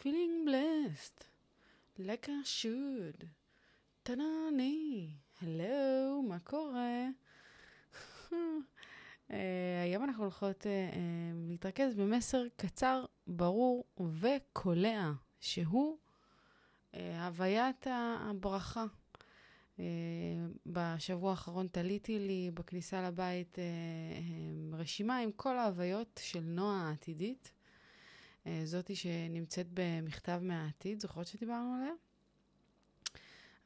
feeling blessed, like I should. טנני, הלו, מה קורה? uh, היום אנחנו הולכות uh, uh, להתרכז במסר קצר, ברור וקולע, שהוא הוויית הברכה. בשבוע האחרון תליתי לי בכניסה לבית רשימה עם כל ההוויות של נועה העתידית. אה, זאתי שנמצאת במכתב מהעתיד, זוכרות שדיברנו עליה?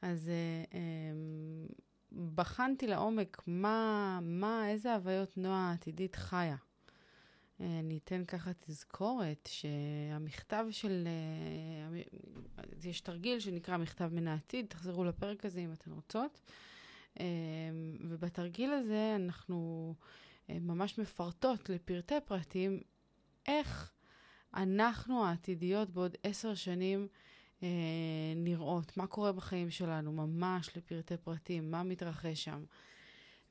אז אה, אמ, בחנתי לעומק מה, מה, איזה הוויות נועה העתידית חיה. אה, אני אתן ככה תזכורת שהמכתב של... יש תרגיל שנקרא מכתב מן העתיד, תחזרו לפרק הזה אם אתן רוצות. ובתרגיל הזה אנחנו ממש מפרטות לפרטי פרטים איך אנחנו העתידיות בעוד עשר שנים אה, נראות, מה קורה בחיים שלנו, ממש לפרטי פרטים, מה מתרחש שם.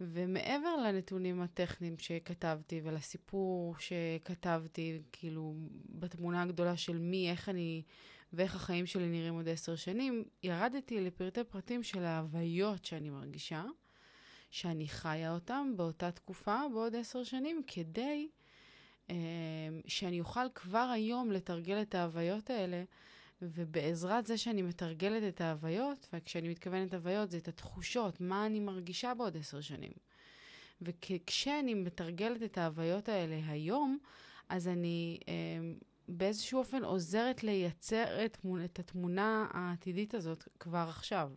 ומעבר לנתונים הטכניים שכתבתי ולסיפור שכתבתי, כאילו, בתמונה הגדולה של מי, איך אני ואיך החיים שלי נראים עוד עשר שנים, ירדתי לפרטי פרטים של ההוויות שאני מרגישה, שאני חיה אותם באותה תקופה בעוד עשר שנים, כדי שאני אוכל כבר היום לתרגל את ההוויות האלה, ובעזרת זה שאני מתרגלת את ההוויות, וכשאני מתכוונת הוויות זה את התחושות, מה אני מרגישה בעוד עשר שנים. וכשאני מתרגלת את ההוויות האלה היום, אז אני אה, באיזשהו אופן עוזרת לייצר את, את התמונה העתידית הזאת כבר עכשיו.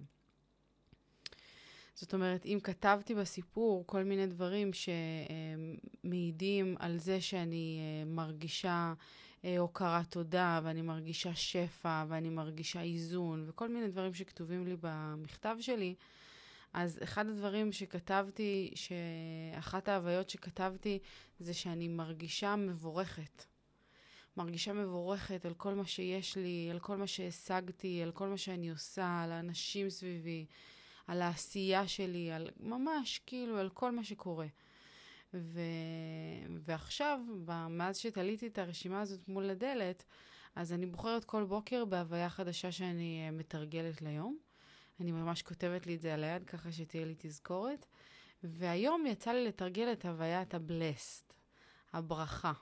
זאת אומרת, אם כתבתי בסיפור כל מיני דברים שמעידים על זה שאני אה, מרגישה אה, הוקרת תודה, ואני מרגישה שפע, ואני מרגישה איזון, וכל מיני דברים שכתובים לי במכתב שלי, אז אחד הדברים שכתבתי, שאחת ההוויות שכתבתי, זה שאני מרגישה מבורכת. מרגישה מבורכת על כל מה שיש לי, על כל מה שהשגתי, על כל מה שאני עושה, על האנשים סביבי. על העשייה שלי, על ממש כאילו על כל מה שקורה. ו... ועכשיו, מאז שתליתי את הרשימה הזאת מול הדלת, אז אני בוחרת כל בוקר בהוויה חדשה שאני אה, מתרגלת ליום. אני ממש כותבת לי את זה על היד ככה שתהיה לי תזכורת. והיום יצא לי לתרגל את הוויית הבלסט, הברכה.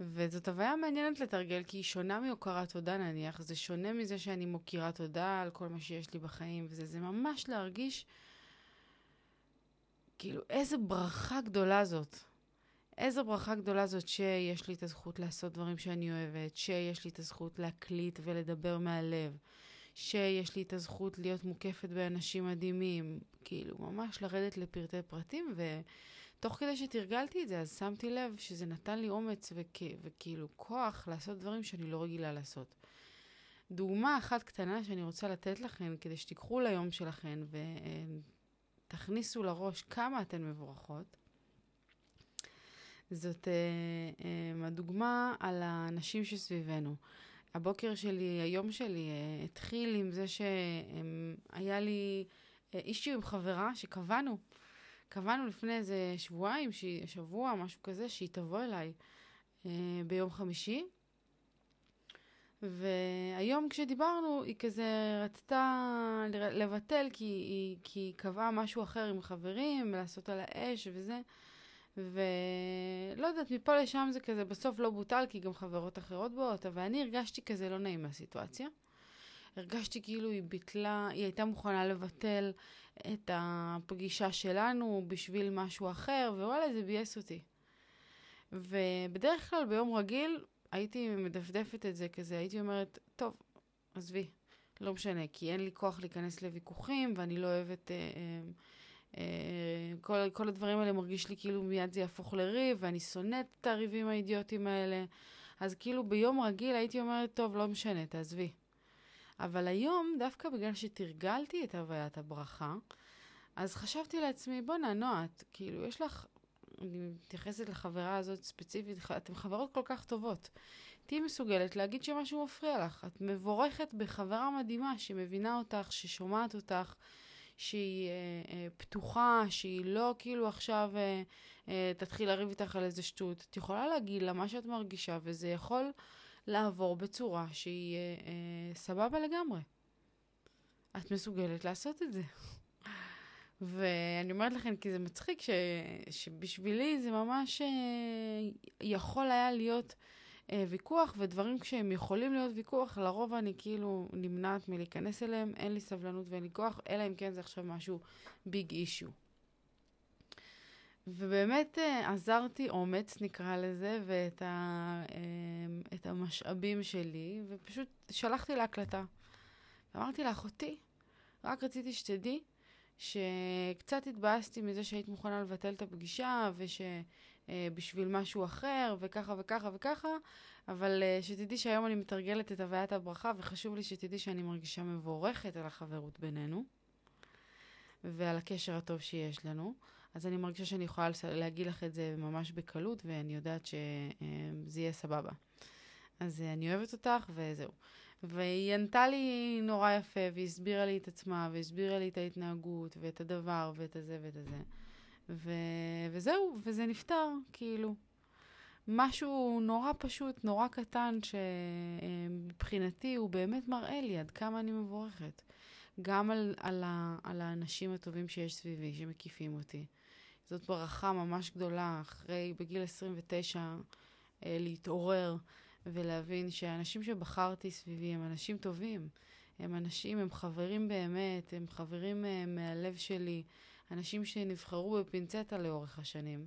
וזאת הוויה מעניינת לתרגל, כי היא שונה מהוקרת תודה נניח, זה שונה מזה שאני מוקירה תודה על כל מה שיש לי בחיים, וזה זה ממש להרגיש כאילו איזה ברכה גדולה זאת. איזה ברכה גדולה זאת שיש לי את הזכות לעשות דברים שאני אוהבת, שיש לי את הזכות להקליט ולדבר מהלב, שיש לי את הזכות להיות מוקפת באנשים מדהימים, כאילו ממש לרדת לפרטי פרטים ו... תוך כדי שתרגלתי את זה, אז שמתי לב שזה נתן לי אומץ וכ... וכאילו כוח לעשות דברים שאני לא רגילה לעשות. דוגמה אחת קטנה שאני רוצה לתת לכם, כדי שתיקחו ליום שלכם ותכניסו לראש כמה אתן מבורכות, זאת uh, uh, הדוגמה על האנשים שסביבנו. הבוקר שלי, היום שלי, uh, התחיל עם זה שהיה לי אישיו עם חברה שקבענו. קבענו לפני איזה שבועיים, שבוע, משהו כזה, שהיא תבוא אליי אה, ביום חמישי. והיום כשדיברנו, היא כזה רצתה לבטל, כי היא, כי היא קבעה משהו אחר עם חברים, לעשות על האש וזה. ולא יודעת, מפה לשם זה כזה בסוף לא בוטל, כי גם חברות אחרות באות, אבל אני הרגשתי כזה לא נעים מהסיטואציה. הרגשתי כאילו היא ביטלה, היא הייתה מוכנה לבטל את הפגישה שלנו בשביל משהו אחר, ווואלה, זה ביאס אותי. ובדרך כלל ביום רגיל הייתי מדפדפת את זה כזה, הייתי אומרת, טוב, עזבי, לא משנה, כי אין לי כוח להיכנס לוויכוחים, ואני לא אוהבת... אה, אה, אה, כל, כל הדברים האלה מרגיש לי כאילו מיד זה יהפוך לריב, ואני שונאת את הריבים האידיוטיים האלה. אז כאילו ביום רגיל הייתי אומרת, טוב, לא משנה, תעזבי. אבל היום, דווקא בגלל שתרגלתי את הוויית הברכה, אז חשבתי לעצמי, בואנה, נועה, כאילו, יש לך, אני מתייחסת לחברה הזאת ספציפית, אתן חברות כל כך טובות. תהיי מסוגלת להגיד שמשהו מפריע לך. את מבורכת בחברה מדהימה שמבינה אותך, ששומעת אותך, שהיא אה, אה, פתוחה, שהיא לא כאילו עכשיו אה, אה, תתחיל לריב איתך על איזה שטות. את יכולה להגיד לה מה שאת מרגישה, וזה יכול לעבור בצורה שהיא אה, אה, סבבה לגמרי. את מסוגלת לעשות את זה. ואני אומרת לכם, כי זה מצחיק, ש, שבשבילי זה ממש אה, יכול היה להיות אה, ויכוח, ודברים כשהם יכולים להיות ויכוח, לרוב אני כאילו נמנעת מלהיכנס אליהם, אין לי סבלנות ואין לי כוח, אלא אם כן זה עכשיו משהו ביג אישו. ובאמת אה, עזרתי אומץ, נקרא לזה, ואת ה, אה, את המשאבים שלי, ופשוט שלחתי להקלטה. אמרתי לאחותי, רק רציתי שתדעי שקצת התבאסתי מזה שהיית מוכנה לבטל את הפגישה, ושבשביל משהו אחר, וככה וככה וככה, אבל אה, שתדעי שהיום אני מתרגלת את הוויית הברכה, וחשוב לי שתדעי שאני מרגישה מבורכת על החברות בינינו, ועל הקשר הטוב שיש לנו. אז אני מרגישה שאני יכולה להגיד לך את זה ממש בקלות, ואני יודעת שזה יהיה סבבה. אז אה, אני אוהבת אותך, וזהו. והיא ענתה לי נורא יפה, והסבירה לי את עצמה, והסבירה לי את ההתנהגות, ואת הדבר, ואת הזה ואת הזה. ו... וזהו, וזה נפתר, כאילו. משהו נורא פשוט, נורא קטן, שמבחינתי הוא באמת מראה לי עד כמה אני מבורכת. גם על, על, ה, על האנשים הטובים שיש סביבי, שמקיפים אותי. זאת ברכה ממש גדולה, אחרי, בגיל 29, אה, להתעורר ולהבין שהאנשים שבחרתי סביבי הם אנשים טובים. הם אנשים, הם חברים באמת, הם חברים uh, מהלב שלי, אנשים שנבחרו בפינצטה לאורך השנים.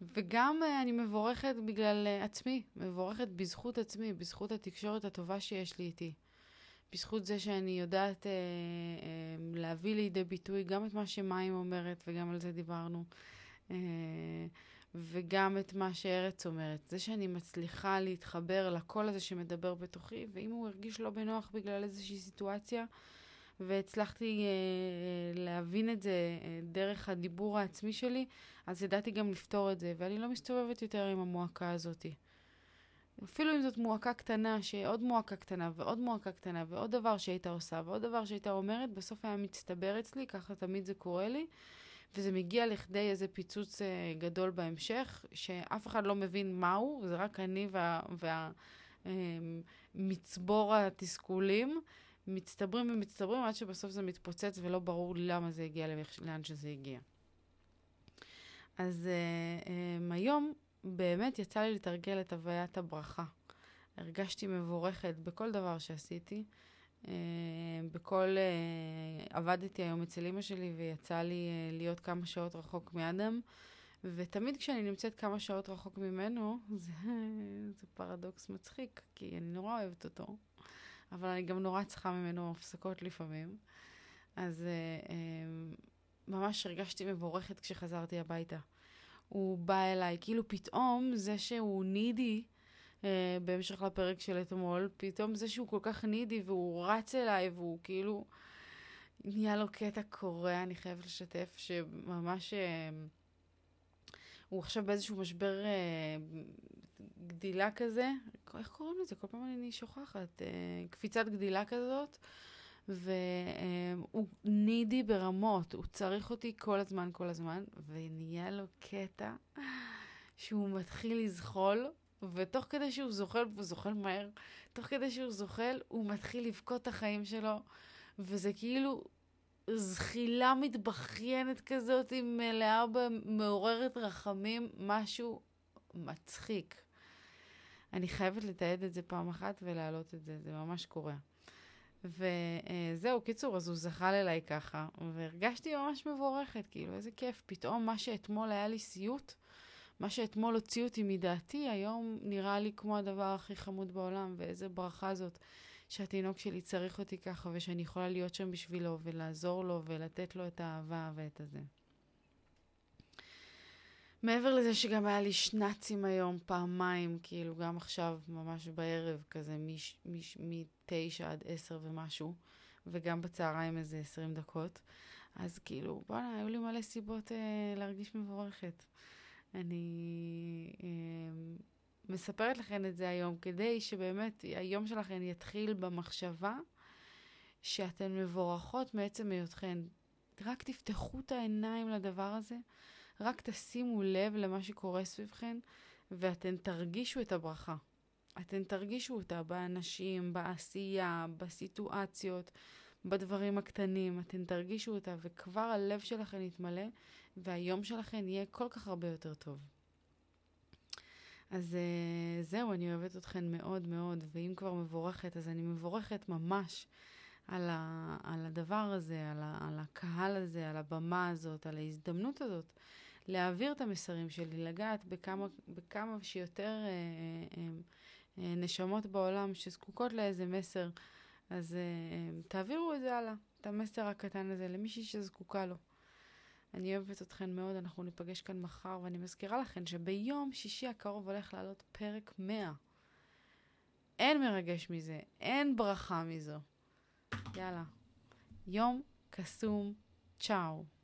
וגם uh, אני מבורכת בגלל עצמי, מבורכת בזכות עצמי, בזכות התקשורת הטובה שיש לי איתי. בזכות זה שאני יודעת uh, uh, להביא לידי ביטוי גם את מה שמים אומרת, וגם על זה דיברנו. Uh, וגם את מה שארץ אומרת. זה שאני מצליחה להתחבר לקול הזה שמדבר בתוכי, ואם הוא הרגיש לא בנוח בגלל איזושהי סיטואציה, והצלחתי אה, להבין את זה אה, דרך הדיבור העצמי שלי, אז ידעתי גם לפתור את זה, ואני לא מסתובבת יותר עם המועקה הזאת. אפילו אם זאת מועקה קטנה, שעוד מועקה קטנה, ועוד מועקה קטנה, ועוד דבר שהיית עושה, ועוד דבר שהיית אומרת, בסוף היה מצטבר אצלי, ככה תמיד זה קורה לי. וזה מגיע לכדי איזה פיצוץ אה, גדול בהמשך, שאף אחד לא מבין מהו, זה רק אני והמצבור וה, אה, התסכולים מצטברים ומצטברים עד שבסוף זה מתפוצץ ולא ברור לי למה זה הגיע לאן שזה הגיע. אז אה, אה, היום באמת יצא לי לתרגל את הוויית הברכה. הרגשתי מבורכת בכל דבר שעשיתי. אה, בכל... אה, עבדתי היום אצל אימא שלי ויצא לי אה, להיות כמה שעות רחוק מאדם, ותמיד כשאני נמצאת כמה שעות רחוק ממנו, זה, זה פרדוקס מצחיק, כי אני נורא אוהבת אותו, אבל אני גם נורא צריכה ממנו הפסקות לפעמים. אז ממש הרגשתי מבורכת כשחזרתי הביתה. הוא בא אליי, כאילו פתאום זה שהוא נידי, אה, בהמשך לפרק של אתמול, פתאום זה שהוא כל כך נידי והוא רץ אליי והוא כאילו... נהיה לו קטע קורע, אני חייבת לשתף, שממש... אה, הוא עכשיו באיזשהו משבר אה, גדילה כזה, איך קוראים לזה? כל פעם אני שוכחת. אה, קפיצת גדילה כזאת, והוא נידי ברמות, הוא צריך אותי כל הזמן, כל הזמן, ונהיה לו קטע שהוא מתחיל לזחול, ותוך כדי שהוא זוחל, והוא זוחל מהר, תוך כדי שהוא זוחל, הוא מתחיל לבכות את החיים שלו, וזה כאילו זחילה מתבכיינת כזאת, עם מלאה מעוררת רחמים, משהו מצחיק. אני חייבת לתעד את זה פעם אחת ולהעלות את זה, זה ממש קורה. וזהו, קיצור, אז הוא זחל אליי ככה, והרגשתי ממש מבורכת, כאילו, איזה כיף. פתאום מה שאתמול היה לי סיוט, מה שאתמול הוציא אותי מדעתי, היום נראה לי כמו הדבר הכי חמוד בעולם, ואיזה ברכה זאת שהתינוק שלי צריך אותי ככה, ושאני יכולה להיות שם בשבילו, ולעזור לו, ולתת לו את האהבה ואת הזה. מעבר לזה שגם היה לי שנאצים היום פעמיים, כאילו גם עכשיו, ממש בערב, כזה מתשע עד עשר ומשהו, וגם בצהריים איזה עשרים דקות. אז כאילו, בואנה, היו לי מלא סיבות אה, להרגיש מבורכת. אני אה, מספרת לכם את זה היום כדי שבאמת היום שלכם יתחיל במחשבה שאתן מבורכות מעצם היותכן. רק תפתחו את העיניים לדבר הזה, רק תשימו לב למה שקורה סביבכן, ואתן תרגישו את הברכה. אתן תרגישו אותה באנשים, בעשייה, בסיטואציות, בדברים הקטנים. אתן תרגישו אותה, וכבר הלב שלכן יתמלא, והיום שלכן יהיה כל כך הרבה יותר טוב. אז uh, זהו, אני אוהבת אתכן מאוד מאוד, ואם כבר מבורכת, אז אני מבורכת ממש על, ה, על הדבר הזה, על, ה, על הקהל הזה, על הבמה הזאת, על ההזדמנות הזאת, להעביר את המסרים שלי, לגעת בכמה, בכמה שיותר uh, uh, uh, נשמות בעולם שזקוקות לאיזה מסר, אז uh, uh, תעבירו את זה הלאה, את המסר הקטן הזה, למישהי שזקוקה לו. אני אוהבת אתכן מאוד, אנחנו ניפגש כאן מחר, ואני מזכירה לכן שביום שישי הקרוב הולך לעלות פרק 100. אין מרגש מזה, אין ברכה מזו. יאללה, יום קסום, צ'או.